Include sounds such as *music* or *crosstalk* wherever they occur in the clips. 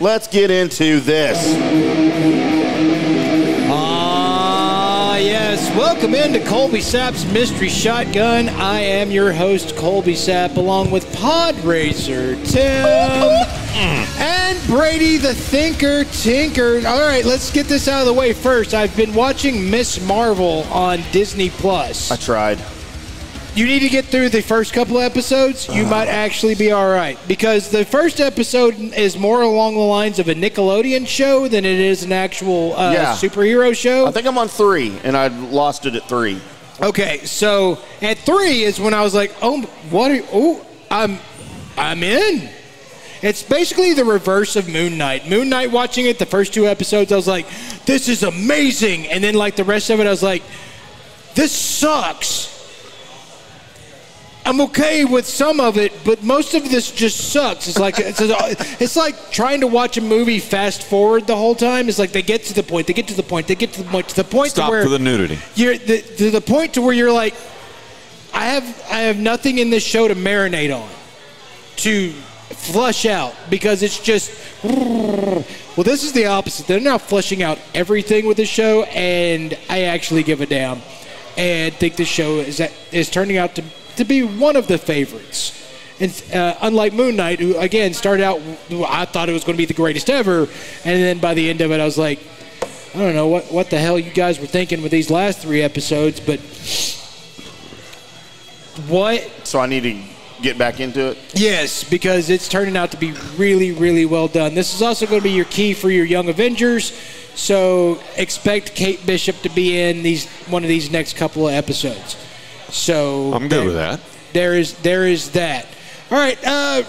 let's get into this. Ah, yes. Welcome into Colby Sapp's Mystery Shotgun. I am your host, Colby Sapp, along with Pod Racer Tim *laughs* and Brady the Thinker Tinker. All right, let's get this out of the way first. I've been watching Miss Marvel on Disney Plus. I tried. You need to get through the first couple of episodes. You might actually be all right because the first episode is more along the lines of a Nickelodeon show than it is an actual uh, Yeah. superhero show. I think I'm on three, and I lost it at three. Okay, so at three is when I was like, oh, what? Are, oh, I'm, I'm in. It's basically the reverse of Moon Knight. Moon Knight, watching it the first two episodes, I was like, this is amazing, and then like the rest of it, I was like, this sucks. I'm okay with some of it, but most of this just sucks. It's like it's, it's like trying to watch a movie fast forward the whole time. It's like they get to the point, they get to the point, they get to the point, to the point Stop to where for the nudity. you're the, to the point to where you're like, I have I have nothing in this show to marinate on, to flush out because it's just. Well, this is the opposite. They're now flushing out everything with the show, and I actually give a damn, and think the show is is turning out to to be one of the favorites. And uh, unlike Moon Knight, who again started out, I thought it was going to be the greatest ever, and then by the end of it, I was like, I don't know what, what the hell you guys were thinking with these last three episodes, but what? So I need to get back into it. Yes, because it's turning out to be really, really well done. This is also going to be your key for your Young Avengers, so expect Kate Bishop to be in these one of these next couple of episodes. So I'm good there- with that. There is there is that. All right. Uh,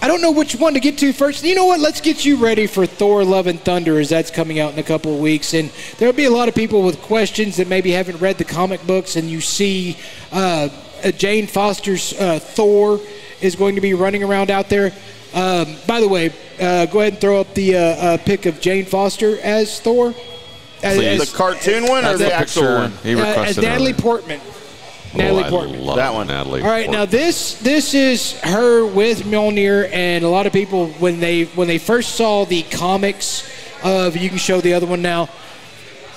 I don't know which one to get to first. You know what? Let's get you ready for Thor: Love and Thunder, as that's coming out in a couple of weeks, and there'll be a lot of people with questions that maybe haven't read the comic books, and you see uh, Jane Foster's uh, Thor is going to be running around out there. Um, by the way, uh, go ahead and throw up the uh, uh, pic of Jane Foster as Thor. As, Please. as- The cartoon one or the the actual picture one? he uh, as. Natalie earlier. Portman. Oh, Natalie I Portman. love That one. Natalie. All right, now this this is her with Mjolnir, and a lot of people when they when they first saw the comics of you can show the other one now,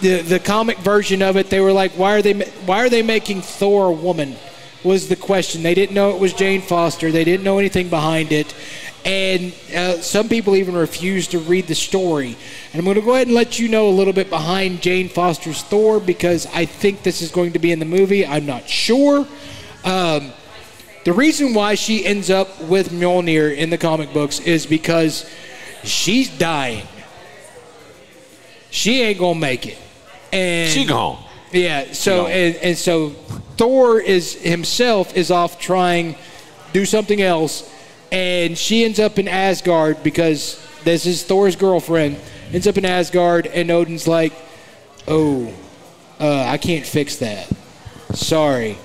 the the comic version of it, they were like, why are they why are they making Thor a woman? Was the question. They didn't know it was Jane Foster. They didn't know anything behind it, and uh, some people even refuse to read the story. And I'm going to go ahead and let you know a little bit behind Jane Foster's Thor because I think this is going to be in the movie. I'm not sure. Um, the reason why she ends up with Mjolnir in the comic books is because she's dying. She ain't gonna make it, and She gone. yeah. So gone. and, and so Thor is himself is off trying do something else, and she ends up in Asgard because this is Thor's girlfriend. Ends up in Asgard, and Odin's like, "Oh, uh, I can't fix that. Sorry,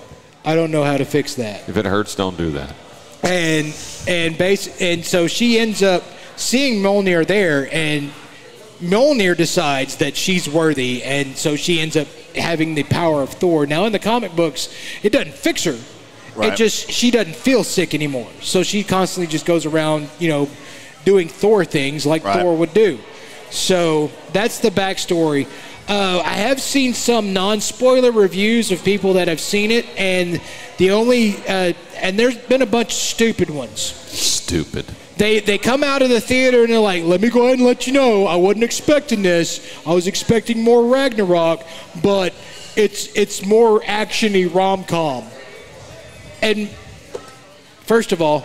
I don't know how to fix that." If it hurts, don't do that. and and base and so she ends up seeing Mjolnir there, and Mjolnir decides that she's worthy, and so she ends up having the power of Thor. Now in the comic books, it doesn't fix her. It just she doesn't feel sick anymore, so she constantly just goes around, you know, doing Thor things like Right. Thor would do. So that's the backstory. Uh, I have seen some non-spoiler reviews of people that have seen it, and the only uh, and there's been a bunch of stupid ones. Stupid. They they come out of the theater and they're like, "Let me go ahead and let you know, I wasn't expecting this. I was expecting more Ragnarok, but it's it's more actiony rom com." And first of all,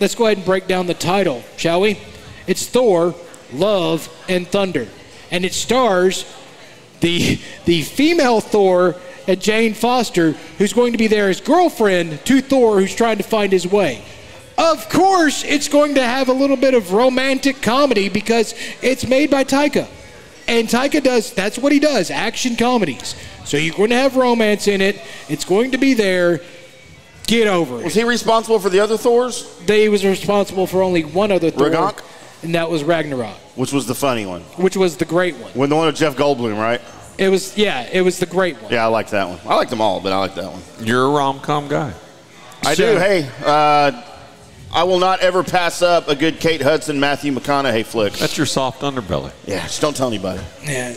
let's go ahead and break down the title, shall we? It's Thor, Love, and Thunder, and it stars the the female Thor and Jane Foster, who's going to be there as girlfriend to Thor, who's trying to find his way. Of course, it's going to have a little bit of romantic comedy because it's made by Taika. And Taika does, that's what he does, action comedies. So you're going to have romance in it. It's going to be there. Get over Was he responsible for the other Thors? They was responsible for only one other Thor, Ragnarok? and that was Ragnarok, Which was the funny one? which was the great one. When the one with Jeff Goldblum, right? It was, yeah, it was the great one. Yeah, I like that one. I like them all, but I like that one. You're a rom com guy. I So- do. Hey, uh, I will not ever pass up a good Kate Hudson, Matthew McConaughey flick. That's your soft underbelly. Yeah, just don't tell anybody. Yeah.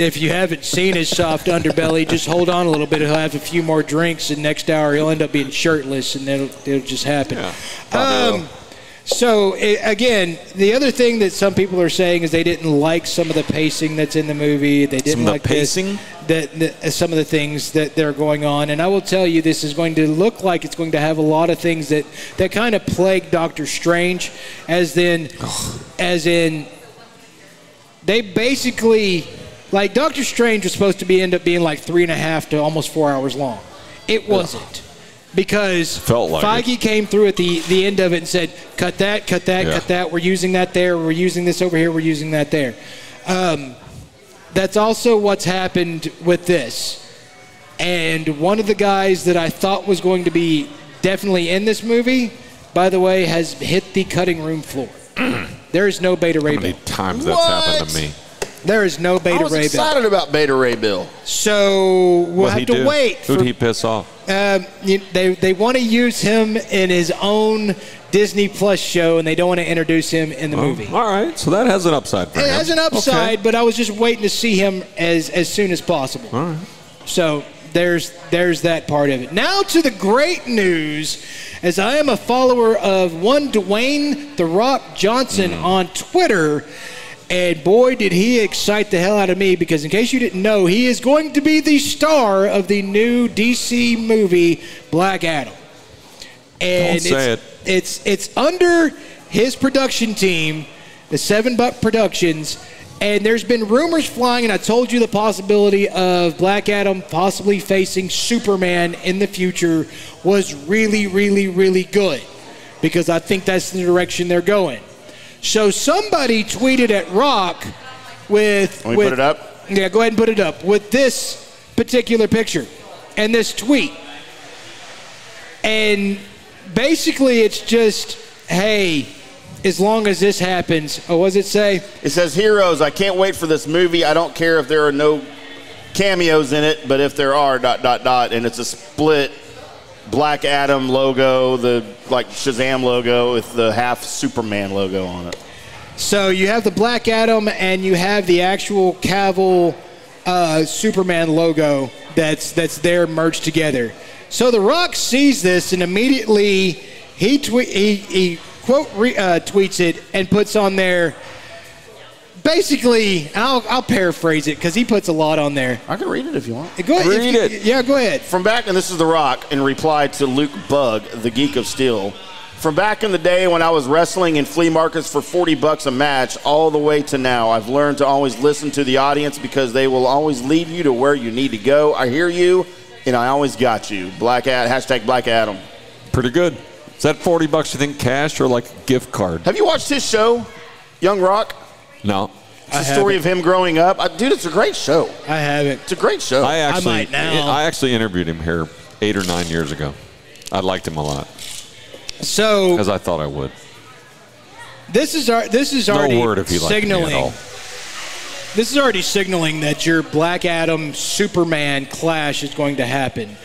If you haven't seen his soft underbelly, just hold on a little bit. He'll have a few more drinks, and next hour he'll end up being shirtless, and it'll, it'll just happen. Yeah, Um, so i again, the other thing that some people are saying is they didn't like some of the pacing that's in the movie. They didn't the like this- pacing? that, that some of the things that that are going on. And I will tell you, this is going to look like it's going to have a lot of things that that kind of plague Doctor Strange, as then, as in, they basically like Doctor Strange was supposed to be end up being like three and a half to almost four hours long. It wasn't. Because Felt like Feige came through at the, the end of it and said, cut that, cut that, Yeah. cut that. We're using that there. We're using this over here. We're using that there. Um, that's also what's happened with this. And one of the guys that I thought was going to be definitely in this movie, by the way, has hit the cutting room floor. there is no Beta Ray How many Bill. times that's What? happened to me? There is no I Beta was Ray Bill. excited about Beta Ray Bill. So we'll What'd have he to do? wait. Who'd he piss off? um, you, they they want to use him in his own Disney Plus show, and they don't want to introduce him in the movie. All right, so that has an upside for It him. has an upside, Okay. but I was just waiting to see him as as soon as possible. All right. So there's there's that part of it. Now to the great news, as I am a follower of one Dwayne the Rock Johnson on Twitter. And boy, did he excite the hell out of me because, in case you didn't know, he is going to be the star of the new DC movie Black Adam. And Don't say it's, it's it's under his production team, the Seven Buck Productions, and there's been rumors flying, and I told you the possibility of Black Adam possibly facing Superman in the future was really, really, really good because I think that's the direction they're going. So somebody tweeted at Rock with Can we with, put it up? Yeah, go ahead and put it up with this particular picture and this tweet. And basically, it's just, hey, as long as this happens, oh, what does it say? It says heroes. I can't wait for this movie. I don't care if there are no cameos in it, but if there are, dot dot dot, and it's a split Black Adam logo, the like Shazam logo with the half Superman logo on it. So you have the Black Adam and you have the actual Cavill uh, Superman logo that's that's there merged together. So The Rock sees this and immediately he tweet he, he quote re, uh, tweets it and puts on there. Basically, I'll, I'll paraphrase it because he puts a lot on there. I can read it if you want. Go ahead. if Read you- it. Yeah, go ahead. From back, and this is The Rock in reply to Luke Bug, the Geek of Steel. From back in the day when I was wrestling in flea markets for 40 bucks a match, all the way to now, I've learned to always listen to the audience because they will always lead you to where you need to go. I hear you, and I always got you. Black Ad, hashtag Black Adam. Pretty good. Is that 40 bucks you think cash or like a gift card? Have you watched his show, Young Rock? No. It's the story of him growing up. Uh, dude, it's a great show. I haven't. It's a great show. I actually might now. I actually interviewed him here 8 or 9 years ago. I liked him a lot So as I thought I would. this is our this is No already word if he liked me at signaling. all. This is already signaling that your Black Adam Superman clash is going to happen.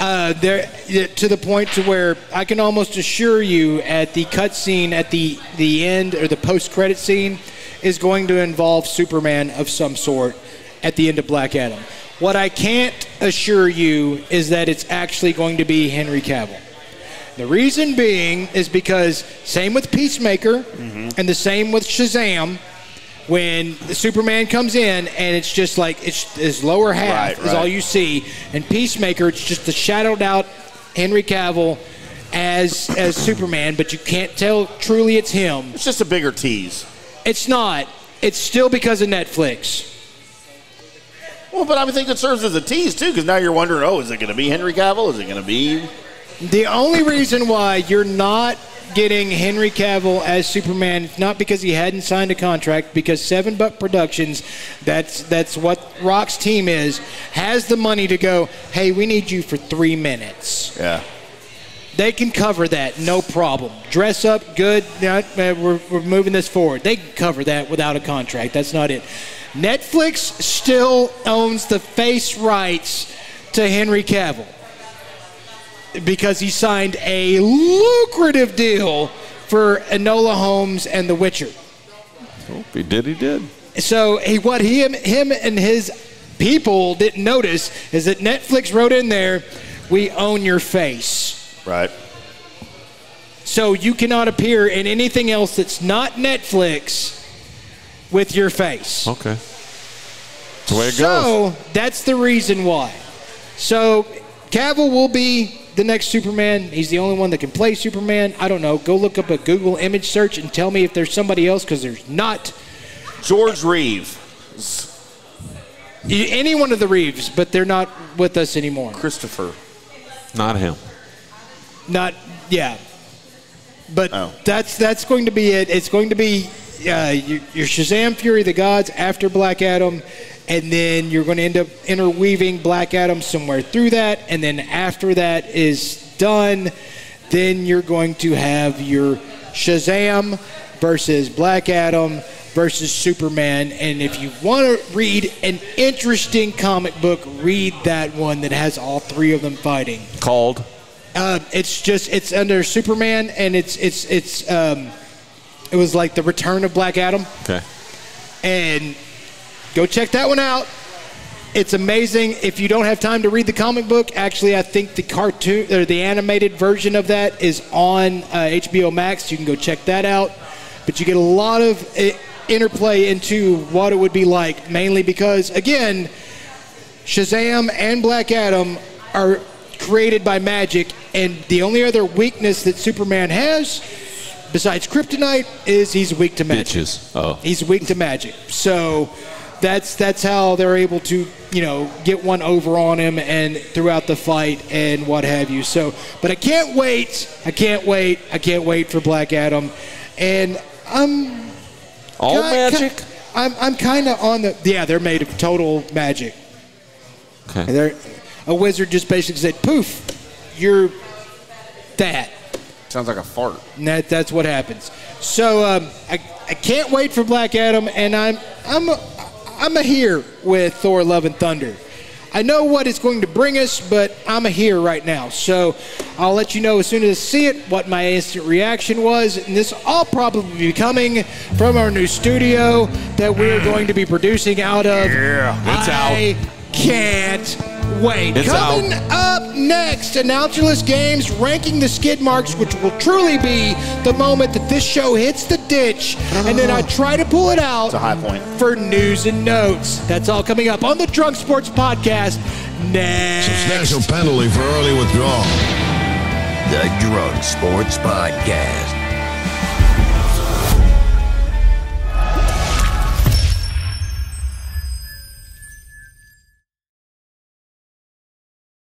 Uh, there, to the point to where I can almost assure you, at the cutscene at the the end or the post credit scene, is going to involve Superman of some sort at the end of Black Adam. What I can't assure you is that it's actually going to be Henry Cavill. The reason being is because same with Peacemaker mm-hmm. and the same with Shazam. When the Superman comes in and it's just like it's his lower half Right, is right. all you see, and Peacemaker it's just the shadowed out Henry Cavill as as Superman, but you can't tell truly it's him. it's just a bigger tease. It's not. It's still because of Netflix. Well, but I think it serves as a tease, too, because now you're wondering, oh, is it going to be Henry Cavill? Is it going to be The only reason why you're not getting Henry Cavill as Superman is not because he hadn't signed a contract, because Seven Buck Productions, that's that's what Rock's team is, has the money to go. Hey, we need you for three minutes. Yeah. They can cover that, no problem. Dress up, good. yeah, uh, We're, we're moving this forward. They can cover that without a contract. That's not it. Netflix still owns the face rights to Henry Cavill. because he signed a lucrative deal for Enola Holmes and The Witcher. Oh, he did. He did. So he, what him, him and his people didn't notice is that Netflix wrote in there, "We own your face." Right. So you cannot appear in anything else that's not Netflix with your face. Okay. That's the way it goes. So that's the reason why. So Cavill will be the next Superman. He's the only one that can play Superman. I don't know. Go look up a Google image search and tell me if there's somebody else because there's not. George Reeve, Any one of the Reeves, but they're not with us anymore. Christopher. Not him. Not, yeah. But Oh. that's that's going to be it. It's going to be uh, your, your Shazam Fury of the Gods after Black Adam, and then you're going to end up interweaving Black Adam somewhere through that, and then after that is done, then you're going to have your Shazam versus Black Adam versus Superman. And if you want to read an interesting comic book, read that one that has all three of them fighting. Called. Uh, it's just it's under Superman, and it's it's it's um, it was like the Return of Black Adam, Okay. and go check that one out. It's amazing. If you don't have time to read the comic book, actually, I think the cartoon or the animated version of that is on uh, HBO Max. You can go check that out. But you get a lot of uh, interplay into what it would be like, mainly because again, Shazam and Black Adam are created by magic, and the only other weakness that Superman has, besides kryptonite, is he's weak to magic. Bitches. Oh. He's weak to magic. So that's that's how they're able to, you know, get one over on him and throughout the fight and what have you. So, but I can't wait. I can't wait. I can't wait for Black Adam. And I'm All ki- magic? ki- I'm I'm kind of on the yeah. They're made of total magic. Okay. They're, a wizard just basically said, "Poof, you're that." Sounds like a fart. And that, that's what happens. So um, I, I can't wait for Black Adam, and I'm I'm I'm a here with Thor: Love and Thunder. I know what it's going to bring us, but I'm a here right now. So I'll let you know as soon as I see it what my instant reaction was. And this all probably be coming from our new studio that we're going to be producing out of. Yeah, it's out. I can't wait. It's Coming up next, announcerless games ranking the skid marks, which will truly be the moment that this show hits the ditch, and then I *sighs* try to pull it out It's a high point. for news and notes. That's all coming up on the Drunk Sports Podcast next. Substantial penalty for early withdrawal. The Drunk Sports Podcast.